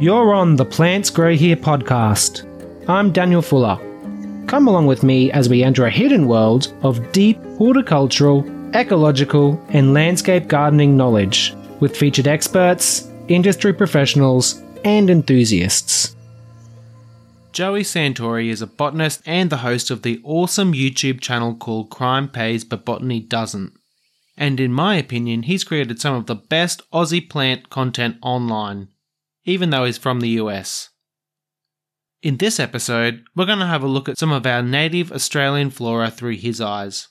You're on the Plants Grow Here podcast. I'm Daniel Fuller. Come along with me as we enter a hidden world of deep horticultural, ecological, and landscape gardening knowledge with featured experts, industry professionals, and enthusiasts. Joey Santore is a botanist and the host of the awesome YouTube channel called Crime Pays But Botany Doesn't. And in my opinion, he's created some of the best Aussie plant content online, even though he's from the US. In this episode, we're going to have a look at some of our native Australian flora through his eyes.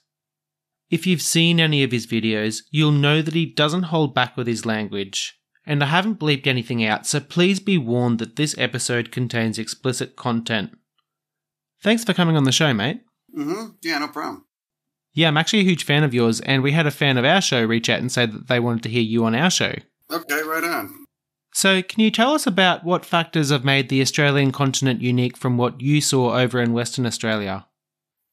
If you've seen any of his videos, you'll know that he doesn't hold back with his language. And I haven't bleeped anything out, so please be warned that this episode contains explicit content. Thanks for coming on the show, mate. Mm-hmm. Yeah, no problem. Yeah, I'm actually a huge fan of yours, and we had a fan of our show reach out and say that they wanted to hear you on our show. Okay, right on. So, can you tell us about what factors have made the Australian continent unique from what you saw over in Western Australia?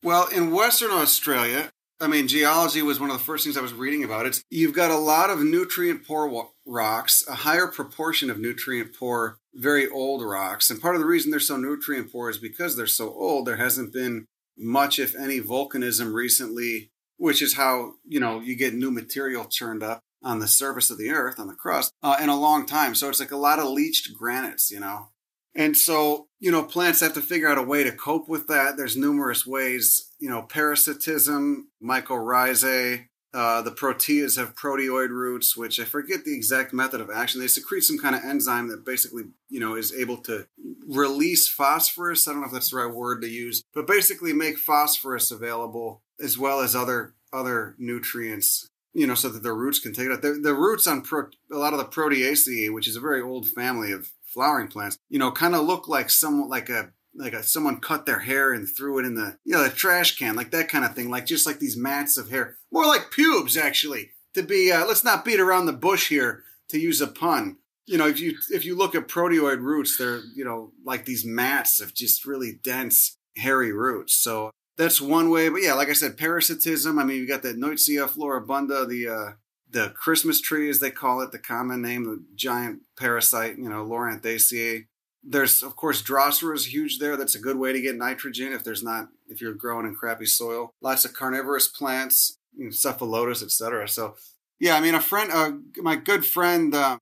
Well, in Western Australia, I mean, geology was one of the first things I was reading about. It's you've got a lot of nutrient poor rocks, a higher proportion of nutrient poor, very old rocks, and part of the reason they're so nutrient poor is because they're so old. There hasn't been much, if any, volcanism recently, which is how you know you get new material churned up on the surface of the earth on the crust uh, in a long time. So it's like a lot of leached granites, you know. And so, you know, plants have to figure out a way to cope with that. There's numerous ways, you know, parasitism, mycorrhizae, uh, the proteas have proteoid roots, which I forget the exact method of action. They secrete some kind of enzyme that basically, you know, is able to release phosphorus. I don't know if that's the right word to use, but basically make phosphorus available as well as other other nutrients you know, so that the roots can take it out. The, the roots on pro, a lot of the Proteaceae, which is a very old family of flowering plants, you know, kind of look like somewhat like a like a, someone cut their hair and threw it in the you know the trash can, like that kind of thing, like just like these mats of hair, more like pubes actually. To be, uh, let's not beat around the bush here. To use a pun, you know, if you if you look at proteoid roots, they're you know like these mats of just really dense hairy roots. So that's one way. But yeah, like I said, parasitism. I mean, you got the Nuytsia floribunda, the uh, the Christmas tree, as they call it, the common name, the giant parasite, you know, Loranthaceae. There's of course Drosera is huge there. That's a good way to get nitrogen if there's not if you're growing in crappy soil. Lots of carnivorous plants, you know, cephalotus, etc. So yeah, I mean, a friend, uh, my good friend uh,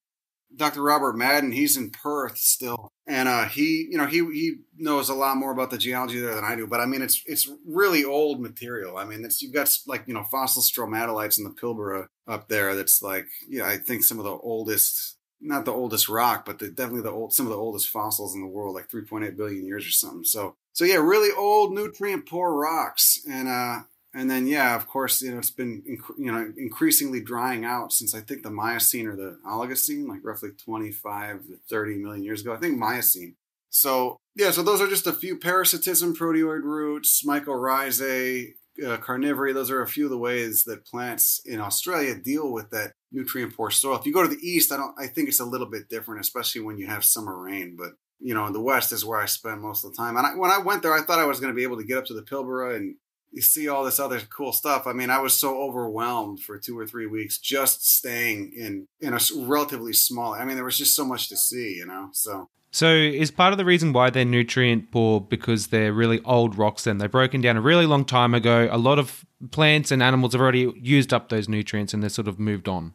Dr. Robert Madden, he's in Perth still, and uh, he, you know, he he knows a lot more about the geology there than I do. But I mean, it's it's really old material. I mean, it's you've got like you know fossil stromatolites in the Pilbara up there. That's like, yeah, I think some of the oldest, not the oldest rock, but the, definitely the old some of the oldest fossils in the world, like 3.8 billion years or something. So so yeah, really old nutrient poor rocks, and uh, and then yeah, of course, you know it's been inc- you know increasingly drying out since I think the Miocene or the Oligocene, like roughly 25 to 30 million years ago. I think Miocene. So yeah, so those are just a few parasitism, proteoid roots, mycorrhizae, uh, carnivory. Those are a few of the ways that plants in Australia deal with that nutrient poor soil. If you go to the east, I don't. I think it's a little bit different, especially when you have summer rain. But you know, in the west is where I spend most of the time. And I, when I went there, I thought I was going to be able to get up to the Pilbara and you see all this other cool stuff. I mean, I was so overwhelmed for two or three weeks just staying in in a relatively small. I mean, there was just so much to see, you know. So. So is part of the reason why they're nutrient poor because they're really old rocks and they're broken down a really long time ago. A lot of plants and animals have already used up those nutrients and they're sort of moved on.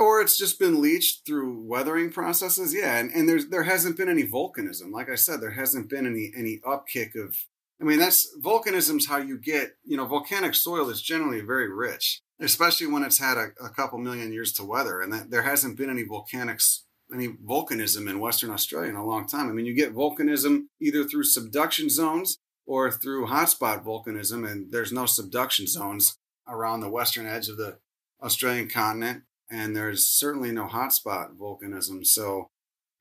Or it's just been leached through weathering processes, yeah. And, and there's there hasn't been any volcanism. Like I said, there hasn't been any any upkick of I mean, that's volcanism's how you get, you know, volcanic soil is generally very rich, especially when it's had a, a couple million years to weather. And that there hasn't been any volcanics, any volcanism in Western Australia in a long time. I mean, you get volcanism either through subduction zones or through hotspot volcanism, and there's no subduction zones around the western edge of the Australian continent. And there's certainly no hotspot volcanism. So,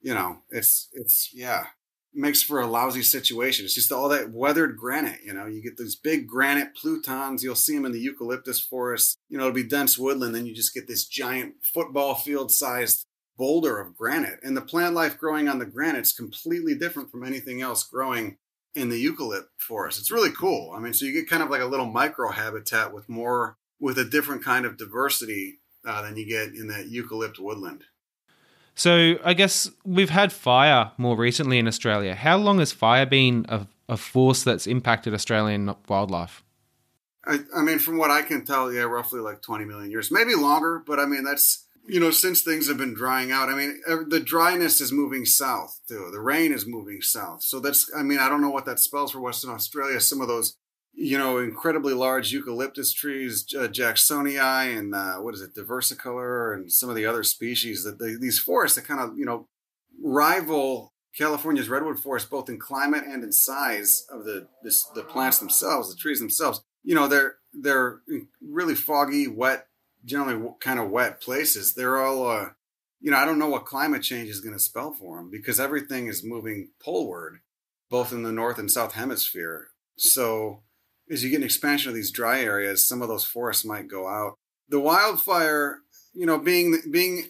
you know, it's, it's, yeah, makes for a lousy situation. It's just all that weathered granite. You know, you get these big granite plutons. You'll see them in the eucalyptus forest. You know, it'll be dense woodland. Then you just get this giant football field sized boulder of granite. And the plant life growing on the granite is completely different from anything else growing in the eucalypt forest. It's really cool. I mean, so you get kind of like a little micro habitat with more, with a different kind of diversity uh, than you get in that eucalypt woodland. So I guess we've had fire more recently in Australia. How long has fire been a, a force that's impacted Australian wildlife? I, I mean, from what I can tell, yeah, roughly like 20 million years, maybe longer. But I mean, that's you know, since things have been drying out, I mean, the dryness is moving south too. The rain is moving south. So that's, I mean, I don't know what that spells for Western Australia. Some of those, you know, incredibly large eucalyptus trees, uh, Jacksonii and uh, what is it, diversicolor and some of the other species that they, these forests that kind of, you know, rival California's redwood forest both in climate and in size of the this, the plants themselves, the trees themselves. You know, they're they're really foggy, wet generally kind of wet places, they're all, uh, you know, I don't know what climate change is going to spell for them because everything is moving poleward, both in the north and south hemisphere. So as you get an expansion of these dry areas, some of those forests might go out. The wildfire, you know, being being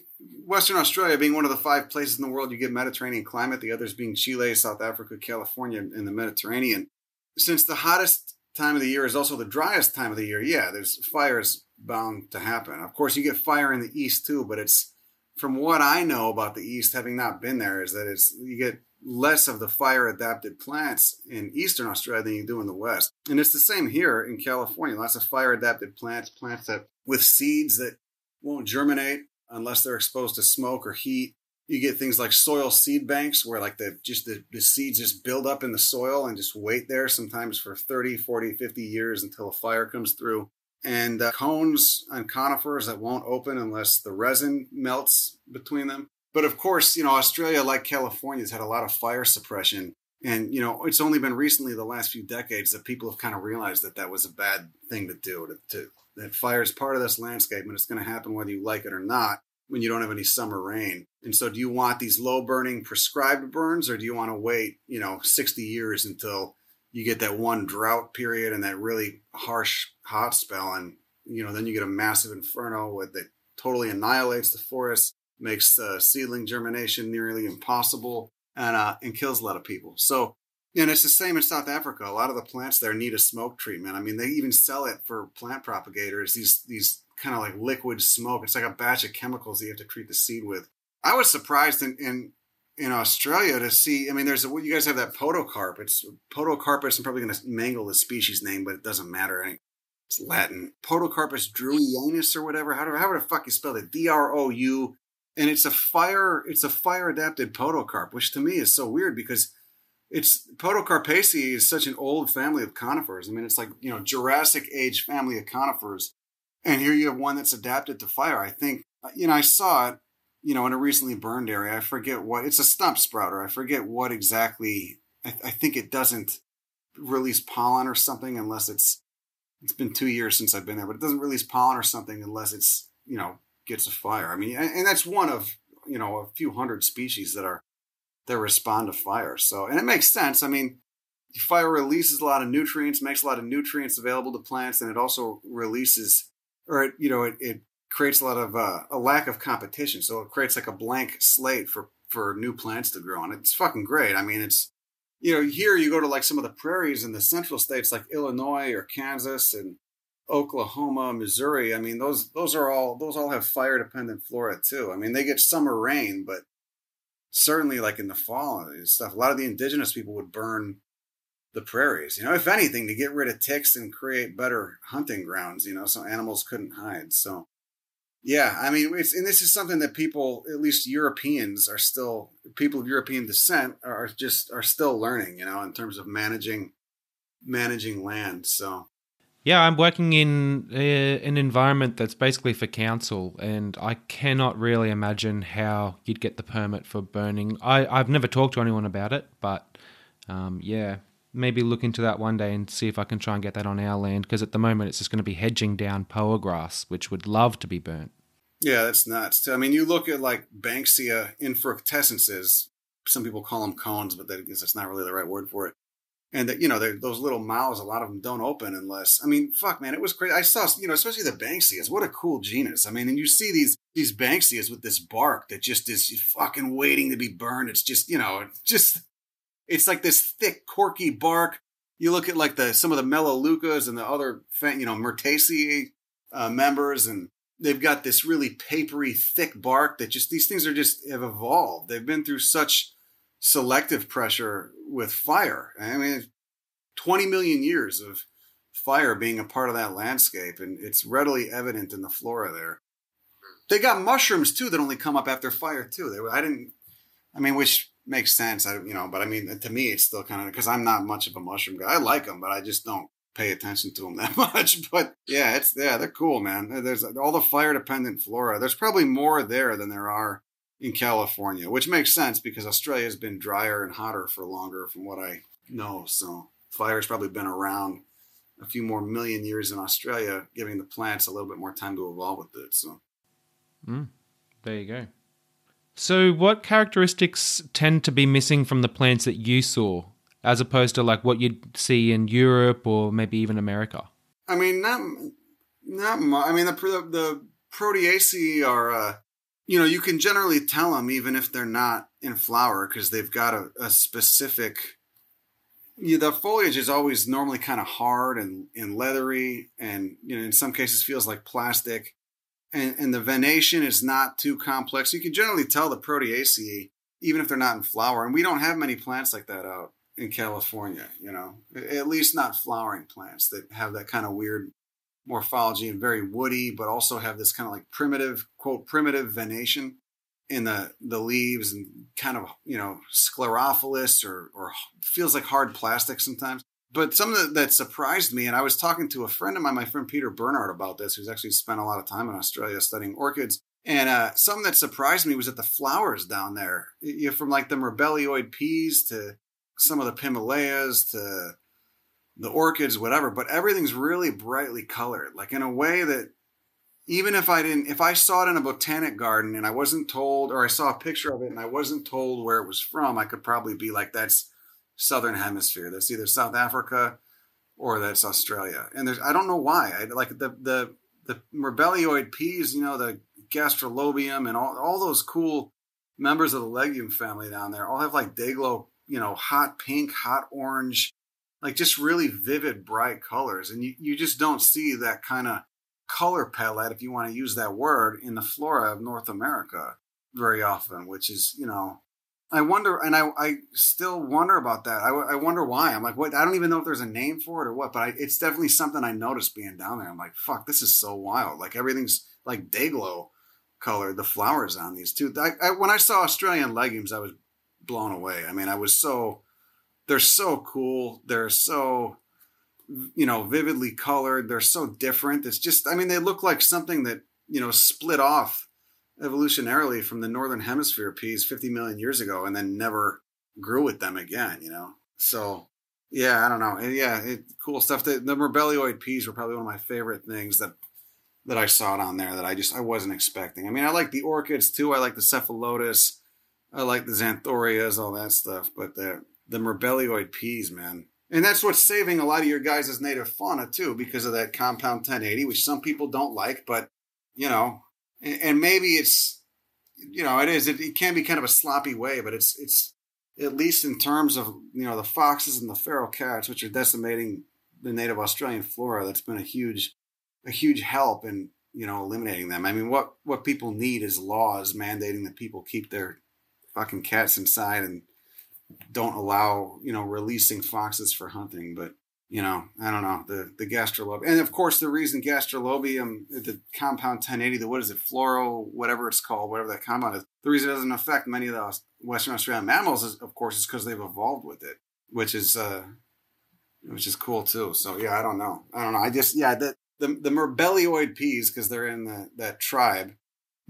Western Australia being one of the five places in the world you get Mediterranean climate, the others being Chile, South Africa, California, and the Mediterranean. Since the hottest time of the year is also the driest time of the year, yeah, there's fires bound to happen. Of course, you get fire in the east too, but it's from what I know about the east, having not been there, is that it's you get less of the fire adapted plants in eastern Australia than you do in the west. And it's the same here in California. Lots of fire adapted plants, plants that with seeds that won't germinate unless they're exposed to smoke or heat. You get things like soil seed banks where like the just the, the seeds just build up in the soil and just wait there sometimes for 30, 40, 50 years until a fire comes through and uh, cones and conifers that won't open unless the resin melts between them. But of course, you know, Australia, like California, has had a lot of fire suppression. And, you know, it's only been recently, the last few decades, that people have kind of realized that that was a bad thing to do, to, to that fire is part of this landscape and it's going to happen whether you like it or not when you don't have any summer rain. And so do you want these low burning prescribed burns or do you want to wait, you know, 60 years until you get that one drought period and that really harsh hot spell, and you know then you get a massive inferno that totally annihilates the forest, makes uh, seedling germination nearly impossible, and uh, and kills a lot of people. So. And it's the same in South Africa. A lot of the plants there need a smoke treatment. I mean, they even sell it for plant propagators. These these kind of like liquid smoke. It's like a batch of chemicals that you have to treat the seed with. I was surprised in, in in Australia to see. I mean, there's a, you guys have that podocarp. It's podocarpus. I'm probably going to mangle the species name, but it doesn't matter. It's Latin. Podocarpus drouynianus or whatever. How do how the fuck you spell it? D R O U. And it's a fire. It's a fire adapted podocarp, which to me is so weird because it's Podocarpaceae is such an old family of conifers. I mean, it's like you know Jurassic age family of conifers, and here you have one that's adapted to fire. I think you know I saw it you know, in a recently burned area. I forget what it's a stump sprouter. I forget what exactly. I, I, think it doesn't release pollen or something unless it's. It's been two years since I've been there, but it doesn't release pollen or something unless it's you know gets a fire. I mean, and, that's one of you know a few hundred species that are that respond to fire. So, and it makes sense. I mean, fire releases a lot of nutrients, makes a lot of nutrients available to plants, and it also releases, or it, you know, it, it creates a lot of uh, a lack of competition. So it creates like a blank slate for for new plants to grow on. It's fucking great. I mean, it's you know here you go to like some of the prairies in the central states like Illinois or Kansas and Oklahoma, Missouri. I mean, those those are all those all have fire dependent flora too. I mean, they get summer rain, but certainly like in the fall and stuff, a lot of the indigenous people would burn the prairies. You know, if anything, to get rid of ticks and create better hunting grounds. You know, so animals couldn't hide. So yeah, I mean, it's and this is something that people, at least Europeans, are still people of European descent are just are still learning. You know, in terms of managing managing land. So. Yeah, I'm working in a, an environment that's basically for council, and I cannot really imagine how you'd get the permit for burning. I, I've never talked to anyone about it, but um, yeah, maybe look into that one day and see if I can try and get that on our land because at the moment it's just going to be hedging down poa grass, which would love to be burnt. Yeah, that's nuts. I mean, you look at like Banksia infructescences. Some people call them cones, but that, I guess that's not really the right word for it. And that you know, those little mouths, a lot of them don't open unless. I mean, fuck, man, it was crazy. I saw, you know, especially the Banksias. What a cool genus. I mean, and you see these these Banksias with this bark that just is fucking waiting to be burned. It's just, you know, just it's like this thick, corky bark. You look at like the some of the Melaleucas and the other, you know, Myrtaceae uh, members, and they've got this really papery, thick bark that just these things are just have evolved. They've been through such selective pressure with fire. I mean, 20 million years of fire being a part of that landscape, and it's readily evident in the flora there. They got mushrooms too that only come up after fire too. They, I didn't, I mean, which makes sense. I, you know, but I mean, to me, it's still kind of because I'm not much of a mushroom guy. I like them, but I just don't pay attention to them that much. But yeah, it's yeah, they're cool, man. There's all the fire dependent flora. There's probably more there than there are in California, which makes sense because Australia has been drier and hotter for longer, from what I know. So fire's probably been around a few more million years in Australia, giving the plants a little bit more time to evolve with it. So, mm, there you go. So, what characteristics tend to be missing from the plants that you saw, as opposed to like what you'd see in Europe or maybe even America? I mean, not not much. I mean, the the proteaceae are, uh, you know, you can generally tell them even if they're not in flower because they've got a, a specific the foliage is always normally kind of hard and, and leathery and you know in some cases feels like plastic. And, and the venation is not too complex. You can generally tell the proteaceae even if they're not in flower and we don't have many plants like that out in california you know at least not flowering plants that have that kind of weird morphology and very woody but also have this kind of like primitive quote primitive venation in the the leaves and kind of you know sclerophyllous or or feels like hard plastic sometimes. But something that, surprised me, and I was talking to a friend of mine, my friend Peter Bernard, about this, who's actually spent a lot of time in Australia studying orchids. And uh, something that surprised me was that the flowers down there, you know, from like the Mirbelioid peas to some of the Pimeleas to the orchids, whatever, but everything's really brightly colored, like in a way that even if I didn't, if I saw it in a botanic garden and I wasn't told, or I saw a picture of it and I wasn't told where it was from, I could probably be like, that's Southern Hemisphere. That's either South Africa or that's Australia. And there's, I don't know why. I like the, the, the Mirbelioid peas, you know, the gastrolobium and all, all those cool members of the legume family down there all have like Dayglow, you know, hot pink, hot orange, like just really vivid, bright colors. And you, you just don't see that kind of color palette, if you want to use that word, in the flora of North America very often, which is, you know, I wonder, and I, I still wonder about that. I, I wonder why. I'm like, what? I don't even know if there's a name for it or what, but I, it's definitely something I noticed being down there. I'm like, fuck, this is so wild. Like everything's like Dayglow color, the flowers on these too. I, I, when I saw Australian legumes, I was blown away. I mean, I was so, they're so cool. They're so you know, vividly colored. They're so different. It's just, I mean, they look like something that, you know, split off evolutionarily from the northern hemisphere peas 50 million years ago and then never grew with them again, you know? So, yeah, I don't know. Yeah, it, cool stuff. The, the Mirbelioid peas were probably one of my favorite things that that I saw down there that I just I wasn't expecting. I mean, I like the orchids too. I like the cephalotus. I like the xanthorrhoeas, all that stuff. But the the Mirbelioid peas, man, and that's what's saving a lot of your guys' native fauna too, because of that compound 1080, which some people don't like, but you know, and, and maybe it's, you know, it is. It, it, can be kind of a sloppy way, but it's it's at least in terms of you know the foxes and the feral cats, which are decimating the native Australian flora. That's been a huge, a huge help in you know eliminating them. I mean, what what people need is laws mandating that people keep their fucking cats inside and don't allow you know releasing foxes for hunting but you know i don't know the the gastrolobium and of course the reason gastrolobium the compound 1080 the what is it fluoro whatever it's called whatever that compound is the reason it doesn't affect many of the western australian mammals is of course is because they've evolved with it which is uh which is cool too so yeah i don't know i don't know i just yeah the the, the mirbelioid peas because they're in the, that tribe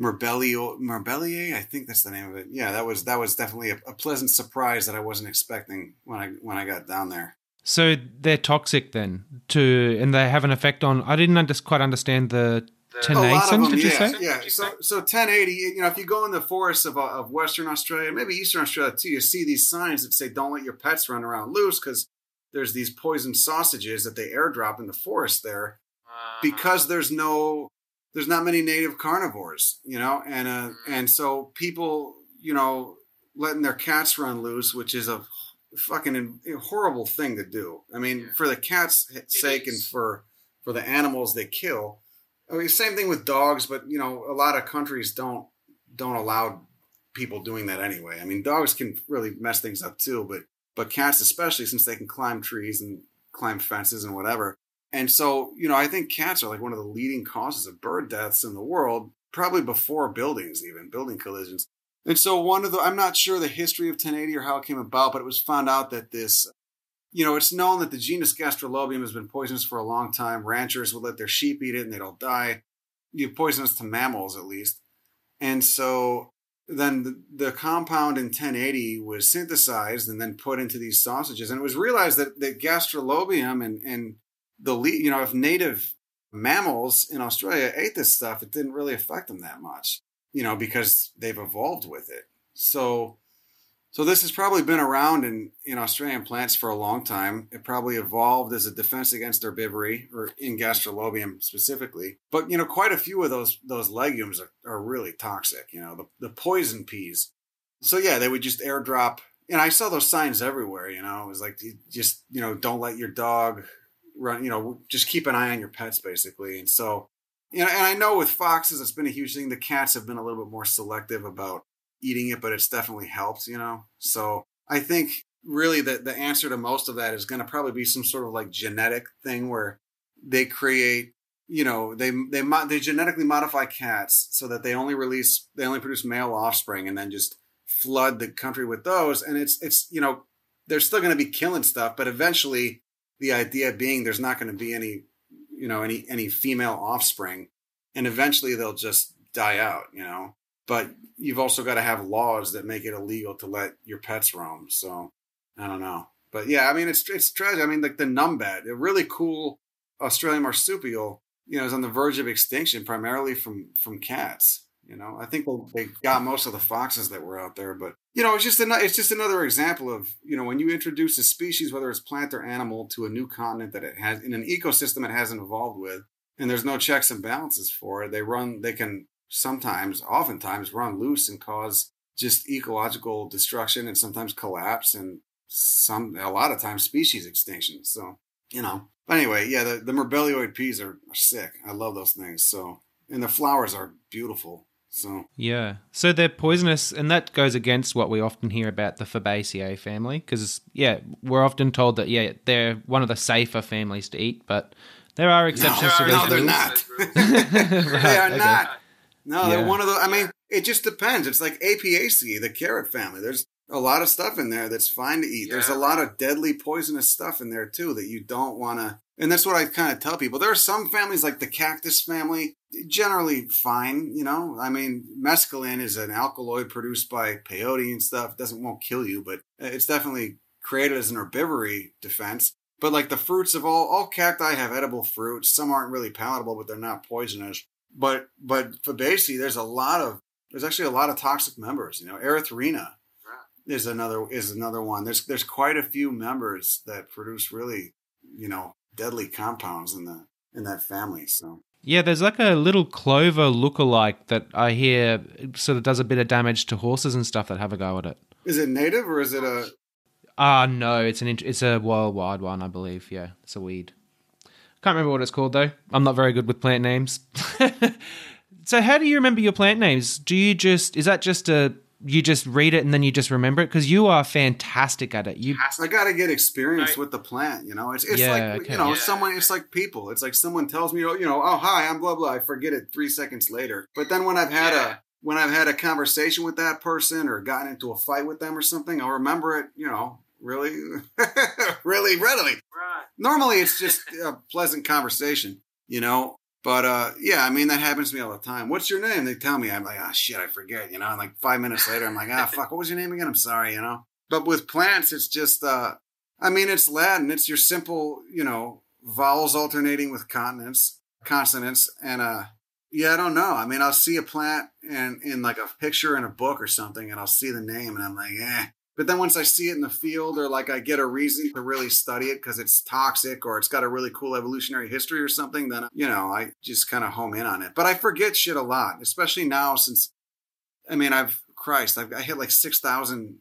Merbelio Merbelier, I think that's the name of it. Yeah, that was that was definitely a, a, pleasant surprise that I wasn't expecting when I when I got down there. So they're toxic then, to and they have an effect on. I didn't just quite understand the tenacin. Did you yeah, say? Yeah. So so 1080. You know, if you go in the forests of, of Western Australia, maybe Eastern Australia too, you see these signs that say "Don't let your pets run around loose" because there's these poison sausages that they airdrop in the forest there, uh-huh. because there's no there's not many native carnivores, you know, and uh, mm-hmm. and so people, you know, letting their cats run loose, which is a fucking horrible thing to do. I mean, yeah. for the cats' sake and for for the animals they kill, I mean, same thing with dogs, but you know, a lot of countries don't don't allow people doing that anyway. I mean, dogs can really mess things up too, but but cats especially since they can climb trees and climb fences and whatever. And so, you know, I think cats are like one of the leading causes of bird deaths in the world, probably before buildings, even building collisions. And so, one of the, I'm not sure the history of 1080 or how it came about, but it was found out that this, you know, it's known that the genus Gastrolobium has been poisonous for a long time. Ranchers would let their sheep eat it and they'd all die. You poisonous to mammals, at least. And so, then the, the, compound in 1080 was synthesized and then put into these sausages. And it was realized that, that gastrolobium and, and the you know if native mammals in Australia ate this stuff, it didn't really affect them that much, you know, because they've evolved with it. So, so this has probably been around in, in Australian plants for a long time. It probably evolved as a defense against herbivory, or in gastrolobium specifically. But you know, quite a few of those those legumes are, are really toxic. You know, the, the poison peas. So yeah, they would just airdrop. And I saw those signs everywhere. You know, it was like just you know, don't let your dog run, you know, just keep an eye on your pets basically. And so, you know, and I know with foxes, it's been a huge thing. The cats have been a little bit more selective about eating it, but it's definitely helped, you know? So I think really the, the answer to most of that is going to probably be some sort of like genetic thing where they create, you know, they, they, they genetically modify cats so that they only release, they only produce male offspring and then just flood the country with those. And it's, it's, you know, they're still going to be killing stuff, but eventually the idea being there's not going to be any you know any any female offspring and eventually they'll just die out you know? But you've also got to have laws that make it illegal to let your pets roam so i don't know. But yeah i mean it's it's tragic. I mean like the numbat a really cool australian marsupial you know is on the verge of extinction primarily from from cats you know, I think they got most of the foxes that were out there, but you know, it's just another it's just another example of you know when you introduce a species, whether it's plant or animal, to a new continent that it has in an ecosystem it hasn't evolved with, and there's no checks and balances for it. They run, they can sometimes, oftentimes, run loose and cause just ecological destruction and sometimes collapse and some a lot of times species extinction. So you know, but anyway, yeah, the the Myrbeloid peas are, are sick. I love those things. So and the flowers are beautiful. So yeah, so they're poisonous, and that goes against what we often hear about the Fabaceae family. Because yeah, we're often told that yeah, they're one of the safer families to eat, but there are exceptions no, to those no, they're not. right, they are okay. not. No, yeah. they're one of the. I mean, it just depends. It's like Apiaceae, the carrot family. There's a lot of stuff in there that's fine to eat. Yeah. There's a lot of deadly poisonous stuff in there too that you don't want to. And that's what I kind of tell people. There are some families like the cactus family, generally fine. You know, I mean, mescaline is an alkaloid produced by peyote and stuff. It doesn't won't kill you, but it's definitely created as an herbivory defense. But like the fruits of all all cacti have edible fruits. Some aren't really palatable, but they're not poisonous. But but Fabaceae, there's a lot of there's actually a lot of toxic members. You know, erythrina is another is another one. There's there's quite a few members that produce really, you know, deadly compounds in the in that family. So yeah, there's like a little clover look-alike that I hear sort of does a bit of damage to horses and stuff that have a go at it. Is it native or is it a? Ah, uh, no, it's an it's a worldwide one, I believe. Yeah, it's a weed. Can't remember what it's called though. I'm not very good with plant names. so, how do you remember your plant names? Do you just is that just a you just read it and then you just remember it because you are fantastic at it. You, I got to get experience right. with the plant. You know, it's it's yeah, like okay. you know, yeah. someone. It's like people. It's like someone tells me, oh, you know, oh hi, I'm blah blah. I forget it three seconds later. But then when I've had yeah. a when I've had a conversation with that person or gotten into a fight with them or something, I'll remember it. You know, really, really readily. Right. Normally, it's just a pleasant conversation. You know, but uh, yeah, I mean that happens to me all the time. What's your name? They tell me. I'm like, ah, oh, shit, I forget. You know, and like five minutes later, I'm like, ah, fuck, what was your name again? I'm sorry. You know. But with plants, it's just, uh, I mean, it's Latin. It's your simple, you know, vowels alternating with consonants, consonants, and uh, yeah, I don't know. I mean, I'll see a plant and in like a picture in a book or something, and I'll see the name, and I'm like, eh, but then once I see it in the field or like I get a reason to really study it because it's toxic or it's got a really cool evolutionary history or something, then, you know, I just kind of home in on it. But I forget shit a lot, especially now since, I mean, I've, Christ, I've, I hit like 6,000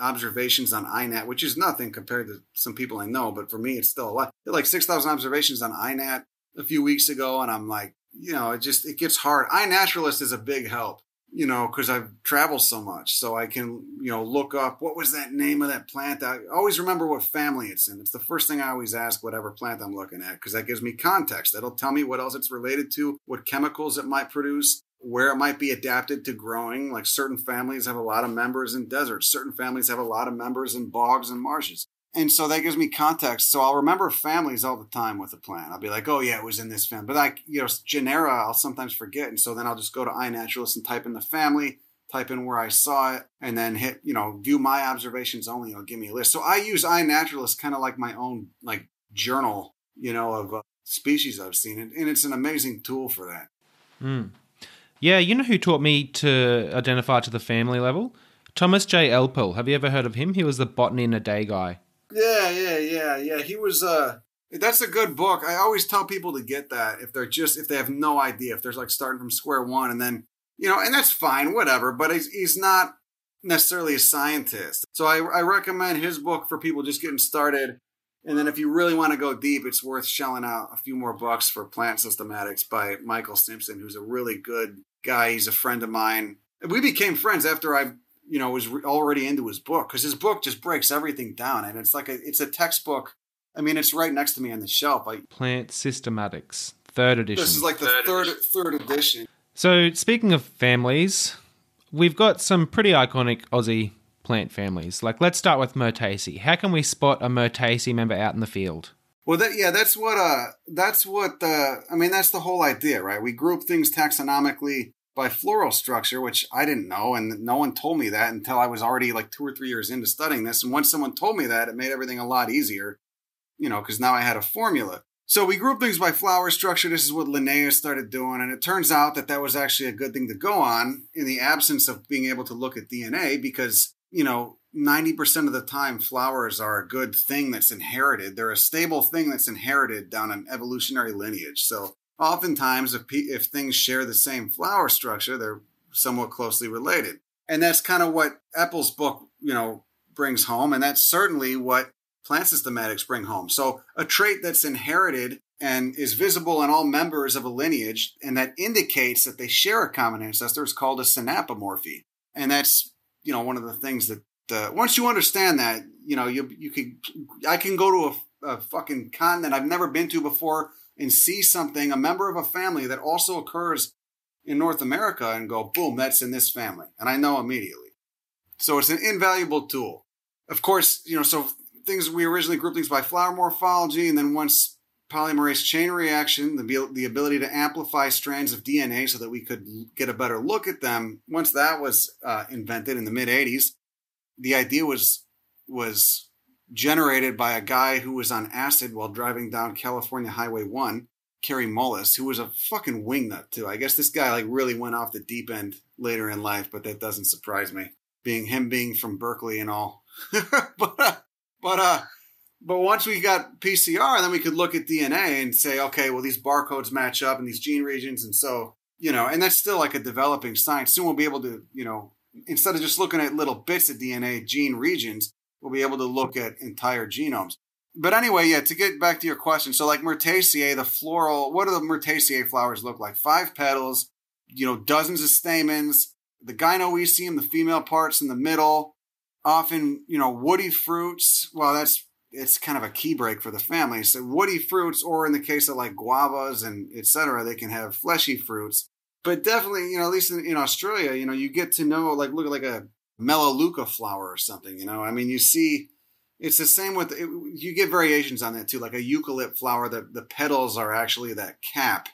observations on INAT, which is nothing compared to some people I know, but for me, it's still a lot. Like 6,000 observations on INAT a few weeks ago, and I'm like you know, it just it gets hard. iNaturalist is a big help, you know, because I've traveled so much, so I can you know look up what was that name of that plant. I always remember what family it's in. It's the first thing I always ask whatever plant I'm looking at because that gives me context. That'll tell me what else it's related to, what chemicals it might produce, where it might be adapted to growing. Like certain families have a lot of members in deserts, certain families have a lot of members in bogs and marshes. And so that gives me context. So I'll remember families all the time with the plant. I'll be like, oh, yeah, it was in this family. But like, you know, genera, I'll sometimes forget. And so then I'll just go to iNaturalist and type in the family, type in where I saw it, and then hit, you know, view my observations only. It'll give me a list. So I use iNaturalist kind of like my own like journal, you know, of uh, species I've seen. And it's an amazing tool for that. Mm. Yeah, you know who taught me to identify to the family level? Thomas J. Elpel. Have you ever heard of him? He was the botany in a day guy. Yeah, yeah, yeah, yeah. He was. uh That's a good book. I always tell people to get that if they're just if they have no idea if they're like starting from square one and then you know and that's fine, whatever. But he's he's not necessarily a scientist, so I, I recommend his book for people just getting started. And then if you really want to go deep, it's worth shelling out a few more bucks for Plant Systematics by Michael Simpson, who's a really good guy. He's a friend of mine. We became friends after I you know, was already into his book because his book just breaks everything down, and it's like a it's a textbook. I mean, it's right next to me on the shelf. I, Plant Systematics, third edition. This is like the third third, edition. third edition. So, speaking of families, we've got some pretty iconic Aussie plant families. Like, let's start with Myrtaceae. How can we spot a Myrtaceae member out in the field? Well, that, yeah, that's what uh, that's what uh, I mean. That's the whole idea, right? We group things taxonomically by floral structure, which I didn't know, and no one told me that until I was already like two or three years into studying this. And once someone told me that, it made everything a lot easier, you know, because now I had a formula. So we group things by flower structure. This is what Linnaeus started doing, and it turns out that that was actually a good thing to go on in the absence of being able to look at DNA, because you know, 90% of the time, flowers are a good thing that's inherited. They're a stable thing that's inherited down an evolutionary lineage. So oftentimes if, if things share the same flower structure they're somewhat closely related. And that's kind of what Elpel's book you know brings home and that's certainly what plant systematics bring home. So a trait that's inherited and is visible in all members of a lineage and that indicates that they share a common ancestor is called a synapomorphy and that's you know one of the things that uh, once you understand that you know you you can i can go to a, a fucking continent i've never been to before and see something, a member of a family that also occurs in North America and go, boom, that's in this family. And I know immediately. So it's an invaluable tool. Of course, you know, so things we originally grouped things by flower morphology, and then once polymerase chain reaction, the, the ability to amplify strands of DNA so that we could get a better look at them. Once that was uh, invented in the mid 80s, the idea was was generated by a guy who was on acid while driving down California Highway 1, Kary Mullis, who was a fucking wingnut too. I guess this guy like really went off the deep end later in life, but that doesn't surprise me. Being him being from Berkeley and all. but uh, but uh but once we got PCR, then we could look at DNA and say, okay, well these barcodes match up in these gene regions, and so you know, and that's still like a developing science. Soon we'll be able to, you know, instead of just looking at little bits of DNA, gene regions, we'll be able to look at entire genomes. But anyway, yeah, to get back to your question, so like Myrtaceae, the floral, what do the Myrtaceae flowers look like? Five petals, you know, dozens of stamens, the gynoecium, the female parts in the middle, often, you know, woody fruits. Well, that's it's kind of a key break for the family. So woody fruits, or in the case of like guavas and etc., they can have fleshy fruits. But definitely, you know, at least in, in Australia, you know, you get to know like look at like a melaleuca flower or something. You know, I mean, you see, it's the same with it, you get variations on that too, like a eucalypt flower. That the petals are actually that cap,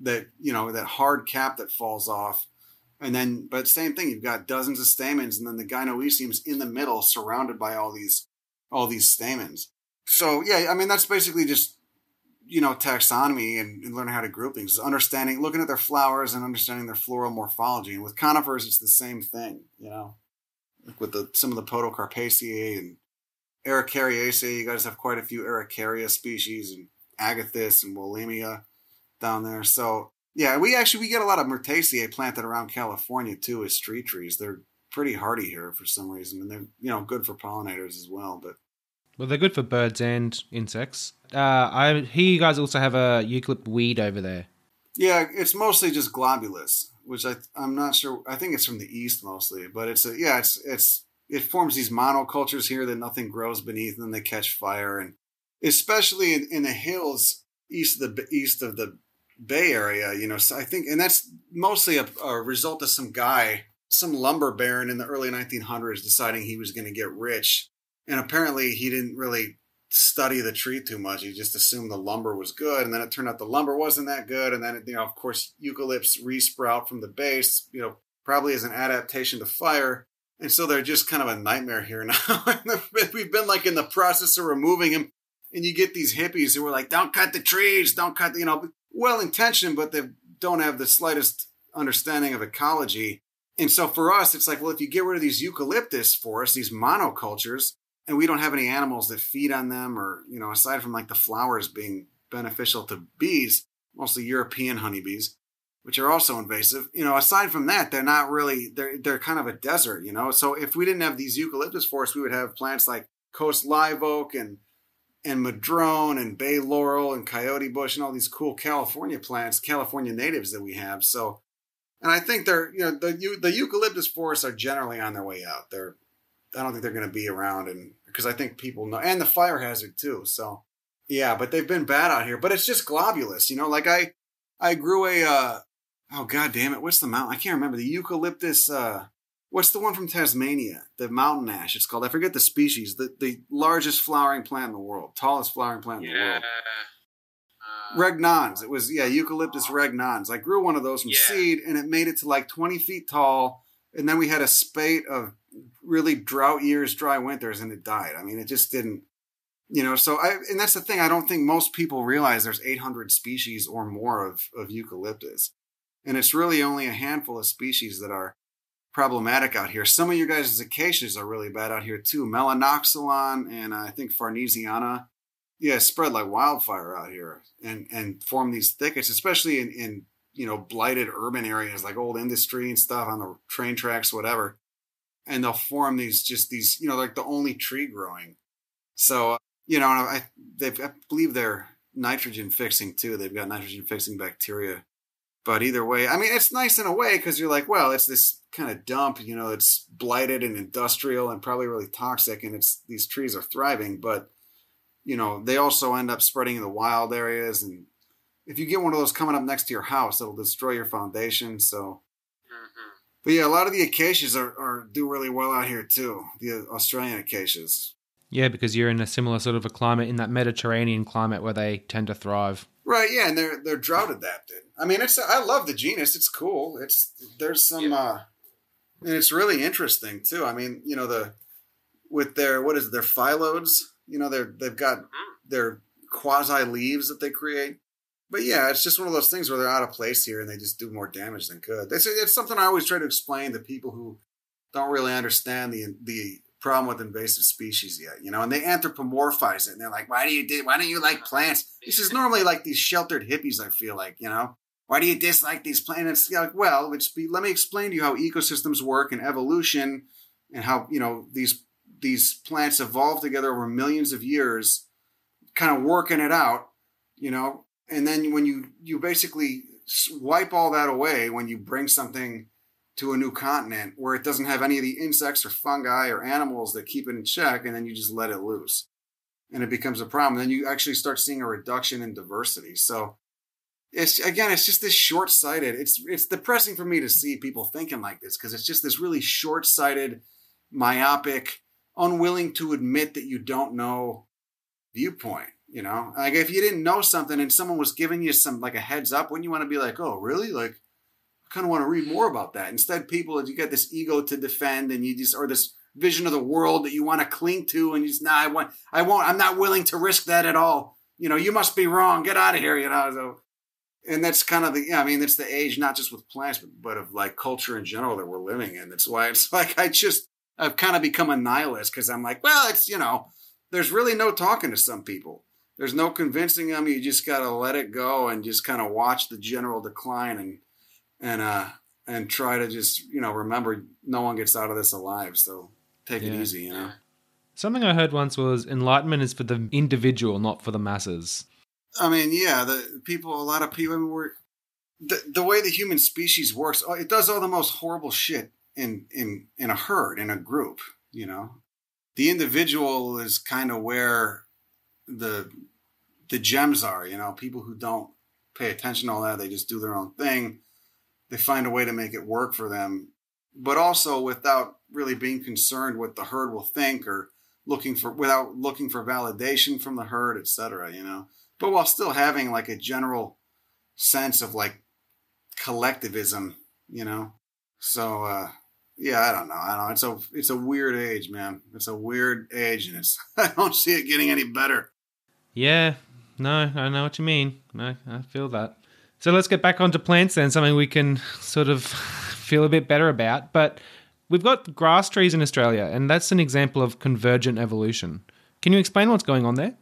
that you know, that hard cap that falls off. And then, but same thing, you've got dozens of stamens, and then the gynoecium's in the middle, surrounded by all these, all these stamens. So yeah, I mean, that's basically just you know taxonomy and, and, learning how to group things understanding looking at their flowers and understanding their floral morphology and with conifers it's the same thing you know with the some of the Podocarpaceae and Araucariaceae. You guys have quite a few Araucaria species and Agathis and Wollemia down there. So yeah, we actually we get a lot of Myrtaceae planted around California too as street trees. They're pretty hardy here for some reason, and they're you know good for pollinators as well. But well, they're good for birds and insects. Uh, I hear you guys also have a eucalypt weed over there. Yeah, it's mostly just globulus, which I I'm not sure. I think it's from the east mostly, but it's a yeah, it's it's it forms these monocultures here that nothing grows beneath, and then they catch fire, and especially in, in the hills east of the east of the Bay Area, you know. So I think, and that's mostly a, a result of some guy, some lumber baron in the early 1900s, deciding he was going to get rich, and apparently he didn't really study the tree too much. He just assumed the lumber was good, and then it turned out the lumber wasn't that good. And then, you know, of course, eucalypts resprout from the base, you know, probably as an adaptation to fire. And so they're just kind of a nightmare here now. We've been like in the process of removing them, and you get these hippies who are like, "Don't cut the trees, don't cut," the, you know, well intentioned, but they don't have the slightest understanding of ecology. And so for us, it's like, well, if you get rid of these eucalyptus forests, these monocultures, and we don't have any animals that feed on them or you know aside from like the flowers being beneficial to bees mostly european honeybees which are also invasive you know aside from that they're not really they're they're kind of a desert you know? So if we didn't have these eucalyptus forests we would have plants like coast live oak and and madrone and bay laurel and coyote bush and all these cool california plants california natives that we have. So and i think they're you know the the eucalyptus forests are generally on their way out. They're I don't think they're going to be around, and because I think people know, and the fire hazard too. So yeah, but they've been bad out here. But it's just globulus, you know. Like I, I grew a, uh, oh god damn it, what's the mountain? I can't remember the eucalyptus. Uh, what's the one from Tasmania? The mountain ash. It's called. I forget the species. The the largest flowering plant in the world, tallest flowering plant in yeah. the world. Uh, regnans. It was yeah, eucalyptus regnans. I grew one of those from yeah. seed, and it made it to like twenty feet tall. And then we had a spate of really drought years, dry winters, and it died. I mean, it just didn't, you know. So I, and that's the thing. I don't think most people realize there's 800 species or more of of eucalyptus, and it's really only a handful of species that are problematic out here. Some of you guys' acacias are really bad out here too. Melanoxylon and uh, I think Farnesiana, yeah, spread like wildfire out here and and form these thickets, especially in in you know blighted urban areas like old industry and stuff on the train tracks, whatever and they'll form these just these you know like the only tree growing. So you know I they I believe they're nitrogen fixing too. They've got nitrogen fixing bacteria. But either way, I mean, it's nice in a way because you're like, well, it's this kind of dump, you know, it's blighted and industrial and probably really toxic, and it's these trees are thriving, but you know, they also end up spreading in the wild areas, and if you get one of those coming up next to your house, it'll destroy your foundation. So but yeah, a lot of the acacias are, are do really well out here too. The Australian acacias. Yeah, because you're in a similar sort of a climate in that Mediterranean climate where they tend to thrive. Right. Yeah, and they're they're drought adapted. I mean, it's I love the genus. It's cool. It's there's some, yeah. uh, and it's really interesting too. I mean, you know the with their what is it, their phyllodes. You know, they're they've got mm-hmm. their quasi leaves that they create but yeah, it's just one of those things where they're out of place here and they just do more damage than good. It's, it's something I always try to explain to people who don't really understand the the problem with invasive species yet, you know, and they anthropomorphize it and they're like, why do you do, why don't you like plants? This is normally like these sheltered hippies, I feel like, you know, why do you dislike these plants? Like, well, be, let me explain to you how ecosystems work and evolution and how, you know, these, these plants evolve together over millions of years, kind of working it out, you know, and then when you you basically wipe all that away when you bring something to a new continent where it doesn't have any of the insects or fungi or animals that keep it in check and then you just let it loose. And it becomes a problem. Then you actually start seeing a reduction in diversity. So it's again it's just this short-sighted it's it's depressing for me to see people thinking like this because it's just this really short-sighted myopic unwilling to admit that you don't know viewpoint you know, like if you didn't know something and someone was giving you some like a heads up, wouldn't you want to be like, oh, really? Like, I kind of want to read mm-hmm. more about that. Instead, people, you get this ego to defend and you just, or this vision of the world that you want to cling to and you just, nah, I want, I won't, I'm not willing to risk that at all. You know, you must be wrong. Get out of here, you know. So, and that's kind of the, yeah, I mean, it's the age, not just with plants, but, but of like culture in general that we're living in. That's why it's like, I just, I've kind of become a nihilist because I'm like, well, it's, you know, there's really no talking to some people there's no convincing them. You just got to let it go and just kind of watch the general decline and and uh and try to just you know remember no one gets out of this alive. So take yeah. it easy, you know. Something I heard once was enlightenment is for the individual, not for the masses. I mean, yeah, the people, a lot of people, I mean, we're the, the way the human species works, oh, it does all the most horrible shit in in in a herd, in a group. You know, the individual is kind of where the the gems are. You know, people who don't pay attention to all that, they just do their own thing. They find a way to make it work for them, but also without really being concerned what the herd will think or looking for without looking for validation from the herd, etc. You know, but while still having like a general sense of like collectivism, you know. So uh yeah, I don't know. I don't know. It's a it's a weird age, man. It's a weird age and it's I don't see it getting any better. Yeah. No, I know what you mean. I, I feel that. So let's get back onto plants then, something we can sort of feel a bit better about. But we've got grass trees in Australia, and that's an example of convergent evolution. Can you explain what's going on there?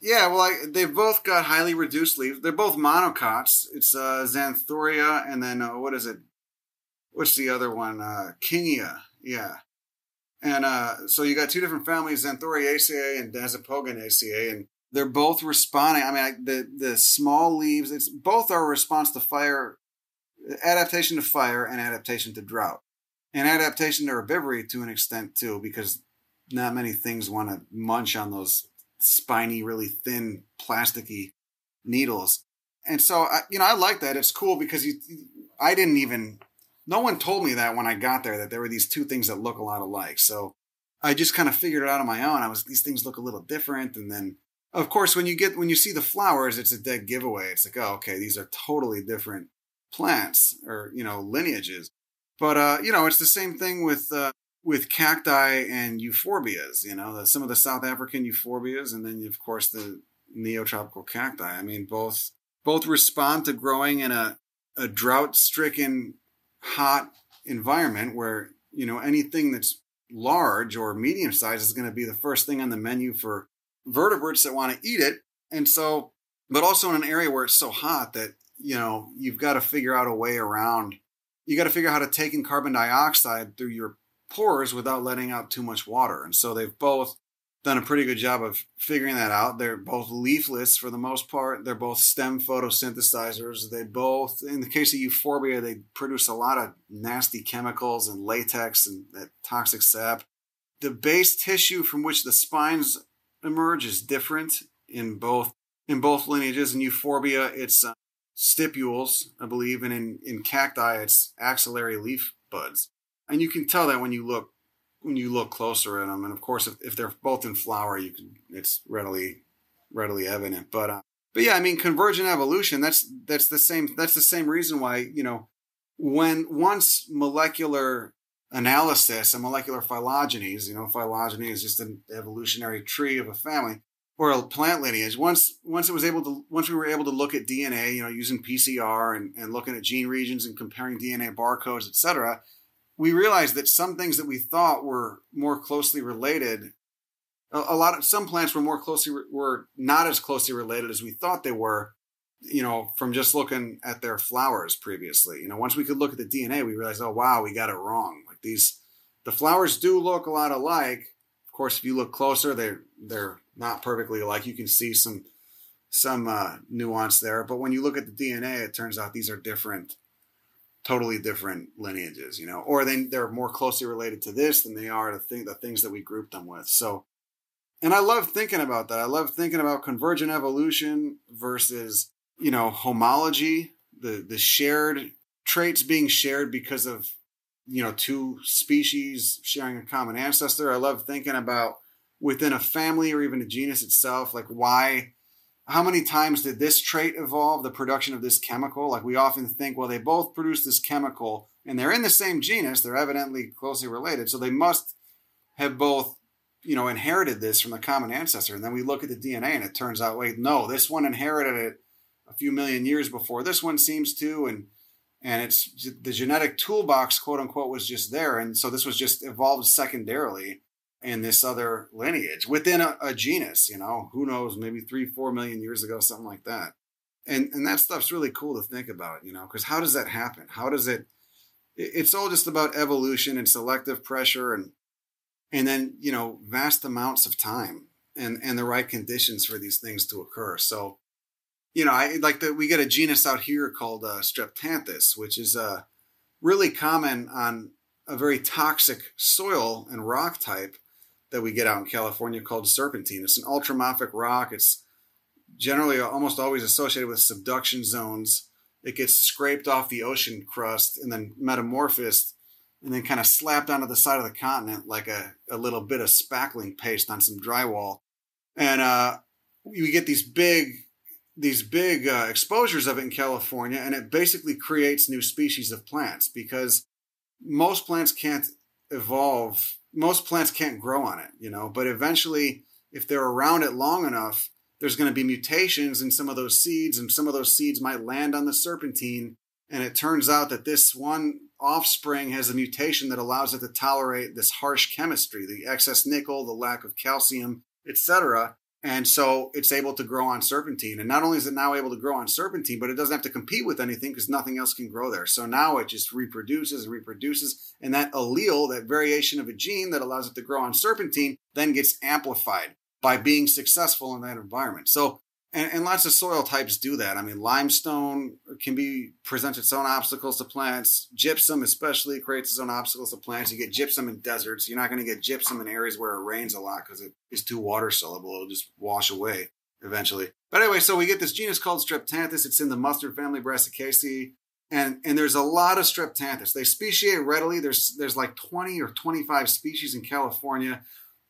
Yeah, well, I, they've both got highly reduced leaves. They're both monocots. It's uh, Xanthorrhoea, and then uh, what is it? What's the other one? Uh, Kingia. Yeah. And uh, so you got two different families, Xanthorrhoeaceae and Dasypoganaceae, and they're both responding. I mean, I, the the small leaves. It's both are a response to fire, adaptation to fire, and adaptation to drought, and adaptation to herbivory to an extent too, because not many things want to munch on those spiny, really thin, plasticky needles. And so, I, you know, I like that. It's cool because you, I didn't even, no one told me that when I got there that there were these two things that look a lot alike. So I just kind of figured it out on my own. I was, these things look a little different. And then, of course, when you get, when you see the flowers, it's a dead giveaway. It's like, oh, okay, these are totally different plants or, you know, lineages. But, uh, you know, it's the same thing with, uh, with cacti and euphorbias, you know, the, some of the South African euphorbias, and then of course the neotropical cacti. I mean, both both respond to growing in a, a drought-stricken, hot environment where you know anything that's large or medium size is going to be the first thing on the menu for vertebrates that want to eat it. And so, but also in an area where it's so hot that you know you've got to figure out a way around. You got to figure out how to take in carbon dioxide through your pores without letting out too much water. And so they've both done a pretty good job of figuring that out. They're both leafless for the most part. They're both stem photosynthesizers. They both, in the case of euphorbia, they produce a lot of nasty chemicals and latex and that toxic sap. The base tissue from which the spines emerge is different in both in both lineages. In euphorbia, it's uh, stipules, I believe, and in, in cacti, it's axillary leaf buds and you can tell that when you look when you look closer at them. And of course, if, if they're both in flower, you can it's readily readily evident. But uh, but yeah, I mean, convergent evolution. That's that's the same. That's the same reason why you know when once molecular analysis and molecular phylogenies, you know, phylogeny is just an evolutionary tree of a family or a plant lineage. Once once it was able to once we were able to look at DNA, you know, using PCR and, and looking at gene regions and comparing DNA barcodes, et cetera, we realized that some things that we thought were more closely related a, a lot of some plants were more closely were not as closely related as we thought they were you know from just looking at their flowers previously you know once we could look at the dna we realized oh wow we got it wrong these the flowers do look a lot alike of course if you look closer they're they're not perfectly alike you can see some some uh, nuance there but when you look at the dna it turns out these are different totally different lineages, you know, or they they're more closely related to this than they are to think the things that we group them with. So, and I love thinking about that. I love thinking about convergent evolution versus you know homology, the the shared traits being shared because of you know two species sharing a common ancestor. I love thinking about within a family or even a genus itself, like why how many times did this trait evolve the production of this chemical like we often think well they both produce this chemical and they're in the same genus they're evidently closely related so they must have both you know inherited this from a common ancestor and then we look at the dna and it turns out wait no this one inherited it a few million years before this one seems to and and it's the genetic toolbox quote unquote was just there and so this was just evolved secondarily in this other lineage within a, a, genus, you know, who knows, maybe three, four million years ago, something like that. And, and that stuff's really cool to think about, you know, because how does that happen? How does it, it's all just about evolution and selective pressure and, and then, you know, vast amounts of time and, and the right conditions for these things to occur. So you know, I like that we get a genus out here called uh, Streptanthus, which is uh, really common on a very toxic soil and rock type that we get out in California called serpentine. It's an ultramafic rock. It's generally almost always associated with subduction zones. It gets scraped off the ocean crust and then metamorphosed and then kind of slapped onto the side of the continent like a, a little bit of spackling paste on some drywall. And uh, we get these big these big uh, exposures of it in California, and it basically creates new species of plants because most plants can't evolve. Most plants can't grow on it, you know. But eventually, if they're around it long enough, there's going to be mutations in some of those seeds, and some of those seeds might land on the serpentine. And it turns out that this one offspring has a mutation that allows it to tolerate this harsh chemistry, the excess nickel, the lack of calcium, etc. And so it's able to grow on serpentine. And not only is it now able to grow on serpentine, but it doesn't have to compete with anything because nothing else can grow there. So now it just reproduces and reproduces. And that allele, that variation of a gene that allows it to grow on serpentine, then gets amplified by being successful in that environment. So and, and, lots of soil types do that. I mean, limestone can be present its own obstacles to plants. Gypsum, especially, creates its own obstacles to plants. You get gypsum in deserts. You're not going to get gypsum in areas where it rains a lot because it is too water soluble. It'll just wash away eventually. But anyway, so we get this genus called Streptanthus. It's in the mustard family Brassicaceae. And, and there's a lot of Streptanthus. They speciate readily. There's there's like 20 or 25 species in California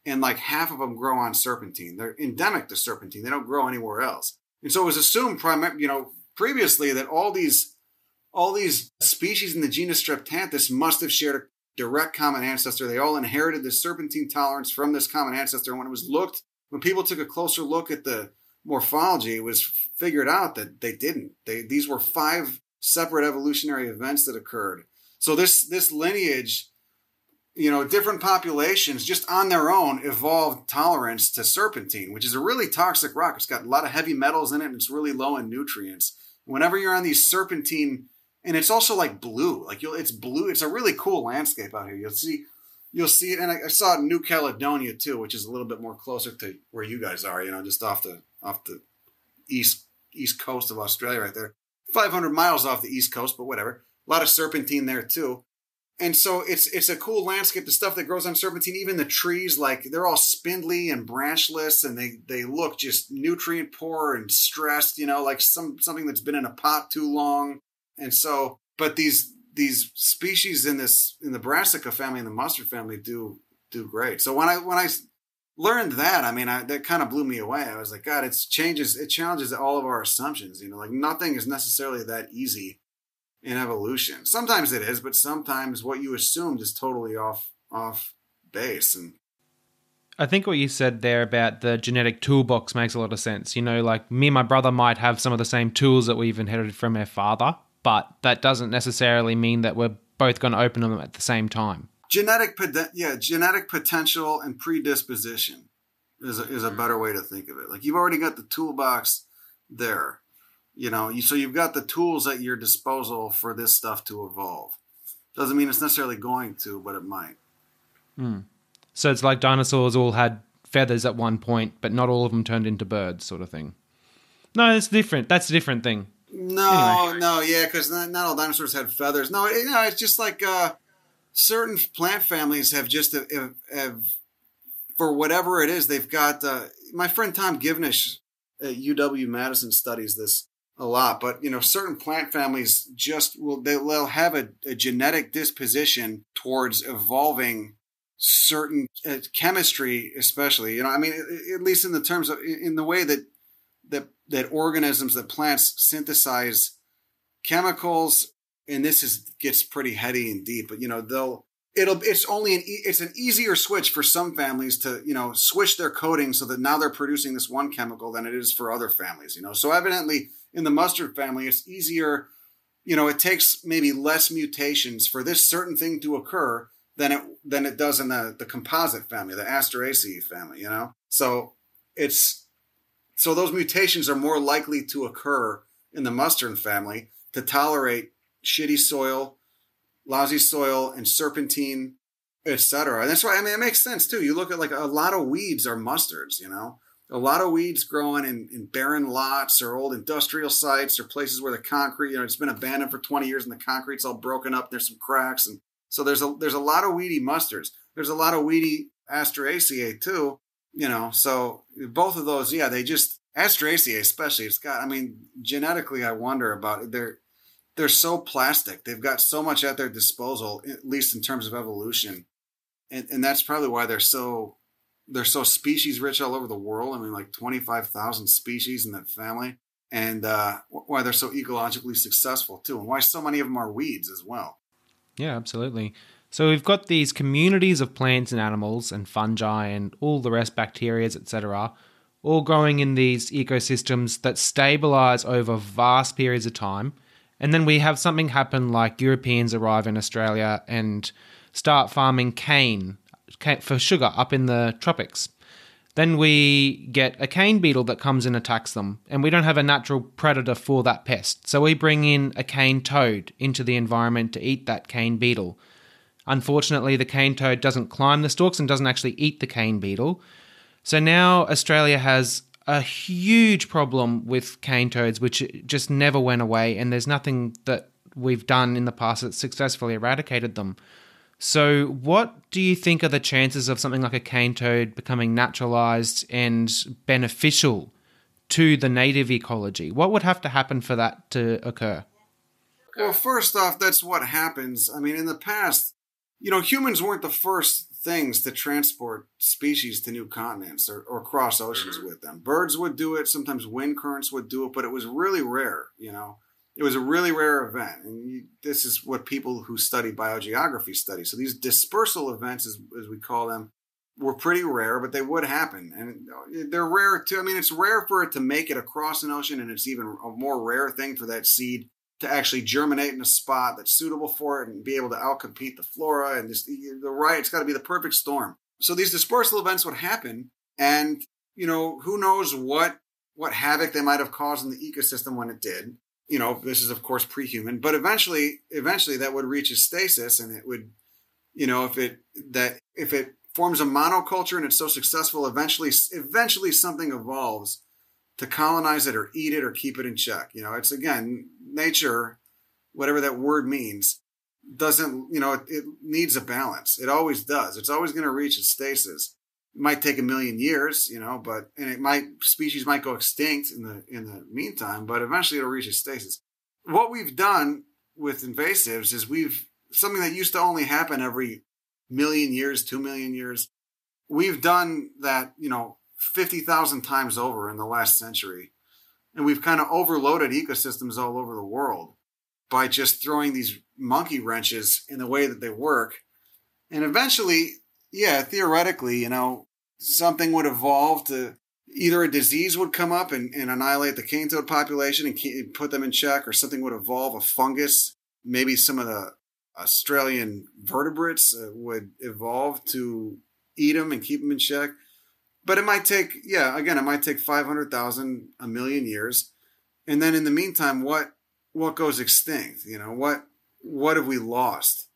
and like half of them grow on serpentine. They're endemic to serpentine. They don't grow anywhere else. And so it was assumed, you know, previously that all these all these species in the genus Streptanthus must have shared a direct common ancestor. They all inherited the serpentine tolerance from this common ancestor. And when it was looked, when people took a closer look at the morphology, it was figured out that they didn't. They these were five separate evolutionary events that occurred. So this this lineage you know, different populations just on their own evolved tolerance to serpentine, which is a really toxic rock. It's got a lot of heavy metals in it and it's really low in nutrients. Whenever you're on these serpentine, and it's also like blue, like you'll, it's blue. It's a really cool landscape out here. You'll see, you'll see it, and I, I saw it in New Caledonia too, which is a little bit more closer to where you guys are. You know, just off the off the east east coast of Australia, right there, 500 miles off the east coast, but whatever. A lot of serpentine there too and so it's it's a cool landscape. The stuff that grows on serpentine, even the trees, like they're all spindly and branchless, and they they look just nutrient poor and stressed. You know, like some something that's been in a pot too long. And so, but these these species in this in the brassica family and the mustard family do do great. So when I when I learned that, I mean, I, that kind of blew me away. I was like, God, it changes, it challenges all of our assumptions. You know, like nothing is necessarily that easy in evolution. Sometimes it is, but sometimes what you assumed is totally off off base and I think what you said there about the genetic toolbox makes a lot of sense. You know, like me and my brother might have some of the same tools that we've inherited from our father, but that doesn't necessarily mean that we're both going to open them at the same time. Genetic, yeah, genetic potential and predisposition is a, is a better way to think of it. Like you've already got the toolbox there you know you, so you've got the tools at your disposal for this stuff to evolve. Doesn't mean it's necessarily going to but it might. Mm. so it's like dinosaurs all had feathers at one point but not all of them turned into birds sort of thing. No it's different. That's a different thing. No anyway. no yeah because not, not, all dinosaurs had feathers. No it, you know, it's just like uh, certain plant families have just have, have, for whatever it is they've got uh, my friend tom givnish at uw madison studies this a lot, but you know, certain plant families just will they'll have a, a genetic disposition towards evolving certain uh, chemistry, especially. You know, I mean, at least in the terms of in the way that that that organisms, that plants synthesize chemicals, and this is gets pretty heady and deep. But you know, they'll it'll it's only an it's an easier switch for some families to you know switch their coding so that now they're producing this one chemical than it is for other families. You know, so evidently in the mustard family, it's easier, you know, it takes maybe less mutations for this certain thing to occur than it than it does in the, the composite family, the Asteraceae family, you know? So it's so those mutations are more likely to occur in the mustard family to tolerate shitty soil, lousy soil, and serpentine, etc. And that's why I mean it makes sense too. You look at like a lot of weeds are mustards, you know a lot of weeds growing in, in barren lots or old industrial sites or places where the concrete, you know, it's been abandoned for 20 years and the concrete's all broken up. There's some cracks. And so there's a, there's a lot of weedy mustards. There's a lot of weedy Asteraceae too, you know, so both of those, yeah, they just, Asteraceae especially, it's got, I mean, genetically, I wonder about it. They're, they're so plastic. They've got so much at their disposal, at least in terms of evolution. And, and that's probably why they're so they're so species rich all over the world. I mean, like 25,000 species in that family. And uh, why they're so ecologically successful, too. And why so many of them are weeds as well. Yeah, absolutely. So we've got these communities of plants and animals and fungi and all the rest, bacteria, etc., all growing in these ecosystems that stabilize over vast periods of time. And then we have something happen like Europeans arrive in Australia and start farming cane for sugar up in the tropics. Then we get a cane beetle that comes and attacks them, and we don't have a natural predator for that pest. So we bring in a cane toad into the environment to eat that cane beetle. Unfortunately, the cane toad doesn't climb the stalks and doesn't actually eat the cane beetle. So now Australia has a huge problem with cane toads, which just never went away, and there's nothing that we've done in the past that successfully eradicated them. So, what do you think are the chances of something like a cane toad becoming naturalized and beneficial to the native ecology? What would have to happen for that to occur? Well, first off, that's what happens. I mean, in the past, you know, humans weren't the first things to transport species to new continents or, or cross oceans with them. Birds would do it, sometimes wind currents would do it, but it was really rare, you know it was a really rare event. And you, this is what people who study biogeography study. So these dispersal events as, as, we call them were pretty rare but they would happen. And uh, they're rare too. I mean it's rare for it to make it across an ocean and it's even a more rare thing for that seed to actually germinate in a spot that's suitable for it and be able to outcompete the flora and just the right it's got to be the perfect storm. So these dispersal events would happen and you know who knows what what havoc they might have caused in the ecosystem when it did you know, this is of course pre-human, but eventually, eventually that would reach a stasis, and it would, you know, if it that if it forms a monoculture and it's so successful, eventually, eventually something evolves to colonize it or eat it or keep it in check. You know, it's again nature, whatever that word means, doesn't you know it, it needs a balance. It always does. It's always going to reach a stasis might take a million years, you know, but and it might species might go extinct in the in the meantime, but eventually it'll reach a stasis. What we've done with invasives is we've something that used to only happen every million years, two million years. We've done that, you know, fifty thousand times over in the last century, and we've kind of overloaded ecosystems all over the world by just throwing these monkey wrenches in the way that they work, and eventually yeah, theoretically, you know, something would evolve to either a disease would come up and, and annihilate the cane toad population and put them in check, or something would evolve, a fungus, maybe some of the Australian vertebrates uh, would evolve to eat them and keep them in check. But it might take, yeah, again, it might take 500,000, a million years. And then in the meantime, what, what goes extinct? You know, what, what have we lost?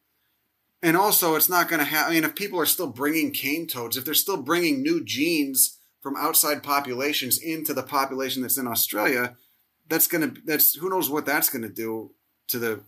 And also, it's not going to have. I mean, if people are still bringing cane toads, if they're still bringing new genes from outside populations into the population that's in Australia, that's going to. That's who knows what that's going to do to the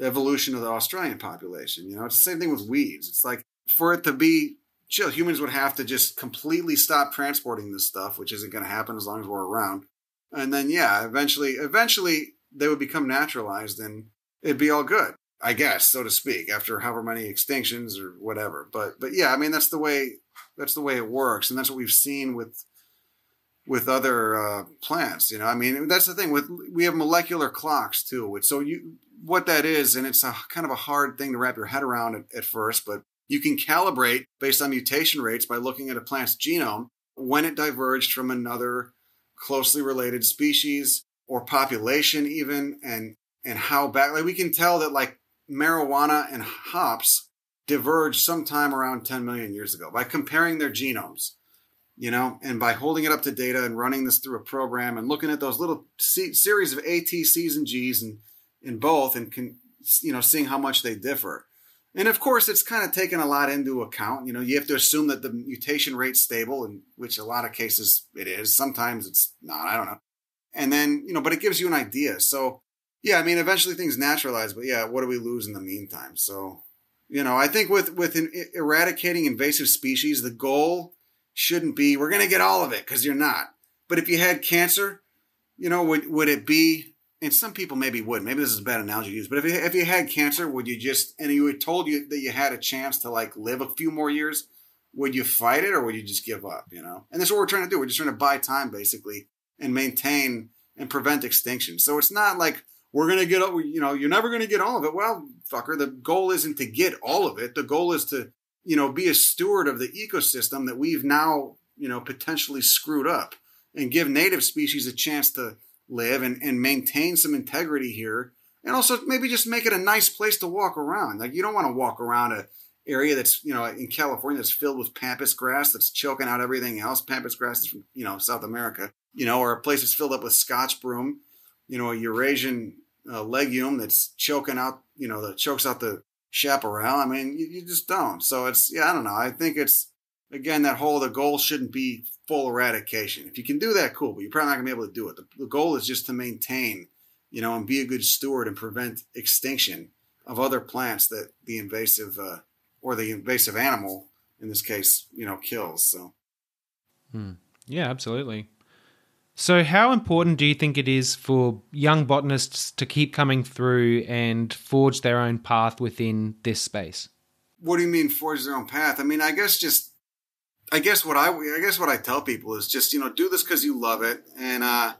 evolution of the Australian population. You know, it's the same thing with weeds. It's like for it to be chill, humans would have to just completely stop transporting this stuff, which isn't going to happen as long as we're around. And then, yeah, eventually, eventually they would become naturalized and it'd be all good. I guess, so to speak, after however many extinctions or whatever. But but yeah, I mean that's the way that's the way it works, and that's what we've seen with with other uh, plants. You know, I mean that's the thing with we have molecular clocks too. So you what that is, and it's a kind of a hard thing to wrap your head around at, at first, but you can calibrate based on mutation rates by looking at a plant's genome when it diverged from another closely related species or population even and and how back like we can tell that like marijuana and hops diverged sometime around 10 million years ago by comparing their genomes you know and by holding it up to data and running this through a program and looking at those little series of atcs and g's and in both and can you know seeing how much they differ And of course, it's kind of taken a lot into account. You know, you have to assume that the mutation rate's stable, in which a lot of cases it is. Sometimes it's not. I don't know. And then, you know, but it gives you an idea. So, yeah, I mean, eventually things naturalize, but yeah, what do we lose in the meantime? So, you know, I think with with eradicating invasive species, the goal shouldn't be we're going to get all of it because you're not. But if you had cancer, you know, would would it be? And some people maybe would. Maybe this is a bad analogy to use. But if you, if you had cancer, would you just and you had told you that you had a chance to like live a few more years, would you fight it or would you just give up? You know, and that's what we're trying to do. We're just trying to buy time basically and maintain and prevent extinction. So it's not like we're going to get, you know, you're never going to get all of it. Well, fucker, the goal isn't to get all of it. The goal is to, you know, be a steward of the ecosystem that we've now, you know, potentially screwed up and give native species a chance to live and, and maintain some integrity here. And also maybe just make it a nice place to walk around. Like you don't want to walk around a area that's, you know, in California that's filled with pampas grass that's choking out everything else. Pampas grass is from, you know, South America, you know, or a place that's filled up with Scotch broom, you know, a Eurasian uh, legume that's choking out, you know, that chokes out the chaparral. I mean, you, you, just don't. So it's, yeah, I don't know. I think it's, again, that whole, the goal shouldn't be full eradication. If you can do that, cool, but you're probably not going to be able to do it. The, the goal is just to maintain, you know, and be a good steward and prevent extinction of other plants that the invasive, uh, or the invasive animal, in this case, you know, kills. So, hmm. yeah, absolutely. So, how important do you think it is for young botanists to keep coming through and forge their own path within this space? What do you mean forge their own path? I mean, I guess just, I guess what I, I guess what I tell people is just you know do this because you love it, and uh,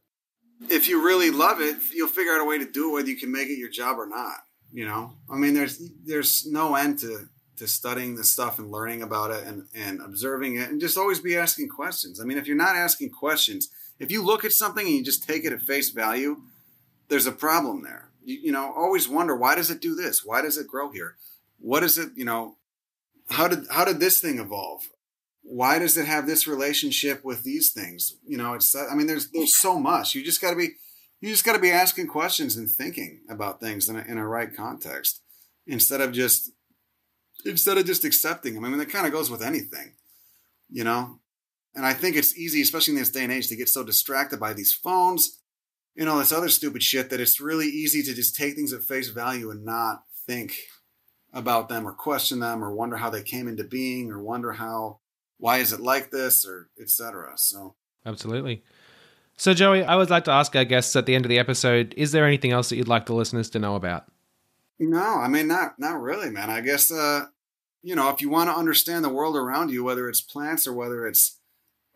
if you really love it, you'll figure out a way to do it whether you can make it your job or not. You know, I mean, there's there's no end to to studying this stuff and learning about it and and observing it, and just always be asking questions. I mean, if you're not asking questions if you look at something and you just take it at face value, there's a problem there. You, you know, always wonder why does it do this? Why does it grow here? What is it? You know, how did how did this thing evolve? Why does it have this relationship with these things? You know, it's I mean, there's there's so much. You just got to be you just got to be asking questions and thinking about things in a, in a right context instead of just instead of just accepting them. I mean, that kind of goes with anything, you know. And I think it's easy, especially in this day and age, to get so distracted by these phones and all this other stupid shit that it's really easy to just take things at face value and not think about them or question them or wonder how they came into being or wonder how why is it like this or etc. So absolutely. So Joey, I would like to ask our guests at the end of the episode: Is there anything else that you'd like the listeners to know about? No, I mean not not really, man. I guess uh, you know if you want to understand the world around you, whether it's plants or whether it's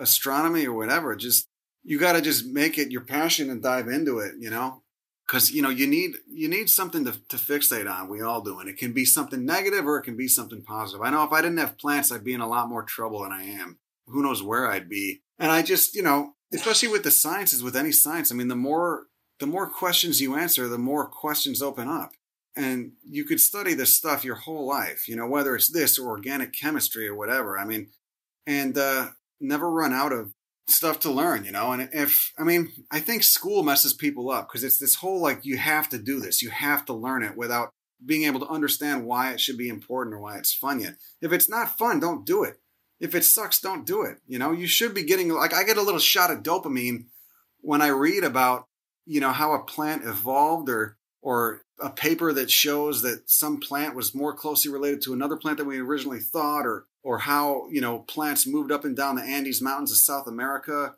astronomy or whatever. Just you got to just make it your passion and dive into it. You know, because you know you need you need something to, to fixate on. We all do, and it can be something negative or it can be something positive. I know if I didn't have plants, I'd be in a lot more trouble than I am. Who knows where I'd be? And I just you know, especially with the sciences, with any science, I mean, the more the more questions you answer, the more questions open up. And you could study this stuff your whole life, you know, whether it's this or organic chemistry or whatever. I mean, and uh, never run out of stuff to learn, you know. And if I mean, I think school messes people up because it's this whole like you have to do this, you have to learn it without being able to understand why it should be important or why it's fun yet. If it's not fun, don't do it. If it sucks, don't do it. You know, you should be getting like I get a little shot of dopamine when I read about, you know, how a plant evolved or or a paper that shows that some plant was more closely related to another plant than we originally thought or or how you know plants moved up and down the Andes Mountains of South America,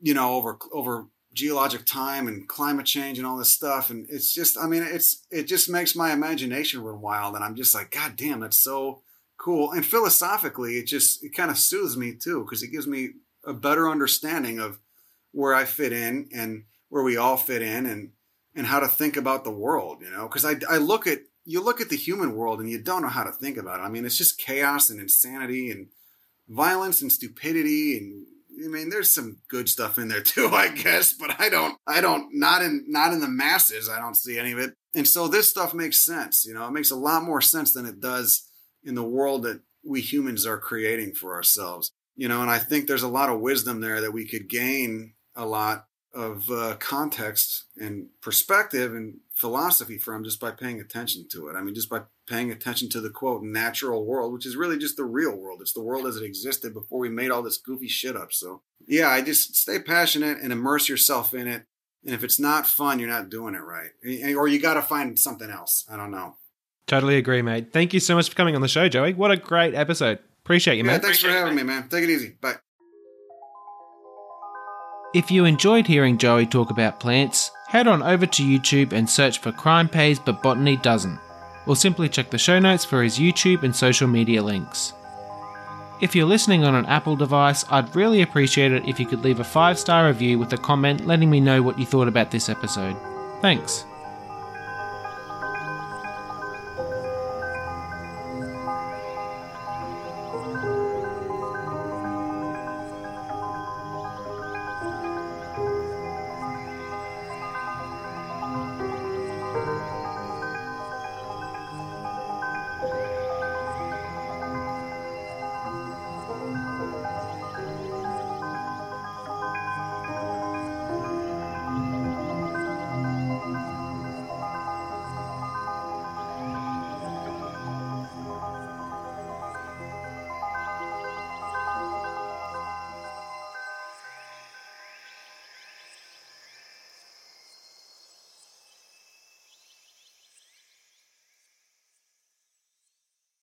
you know, over over geologic time and climate change and all this stuff. And it's just, I mean, it's it just makes my imagination run wild, and I'm just like, God damn, that's so cool. And philosophically, it just it kind of soothes me too because it gives me a better understanding of where I fit in and where we all fit in and and how to think about the world, you know, because I, I look at you look at the human world and you don't know how to think about it. I mean, it's just chaos and insanity and violence and stupidity and I mean, there's some good stuff in there too, I guess, but I don't, I don't, not in, not in the masses. I don't see any of it. And so this stuff makes sense. You know, it makes a lot more sense than it does in the world that we humans are creating for ourselves. You know, and I think there's a lot of wisdom there that we could gain a lot of uh, context and perspective and philosophy from just by paying attention to it. I mean, just by paying attention to the quote natural world, which is really just the real world. It's the world as it existed before we made all this goofy shit up. So, yeah, I just stay passionate and immerse yourself in it. And if it's not fun, you're not doing it right. Or you got to find something else. I don't know. Totally agree, mate. Thank you so much for coming on the show, Joey. What a great episode. Appreciate you, yeah, man. Thanks Appreciate for having me, man. Take it easy. Bye. If you enjoyed hearing Joey talk about plants, head on over to YouTube and search for Crime Pays but Botany Doesn't, or simply check the show notes for his YouTube and social media links. If you're listening on an Apple device, I'd really appreciate it if you could leave a 5 star review with a comment letting me know what you thought about this episode. Thanks.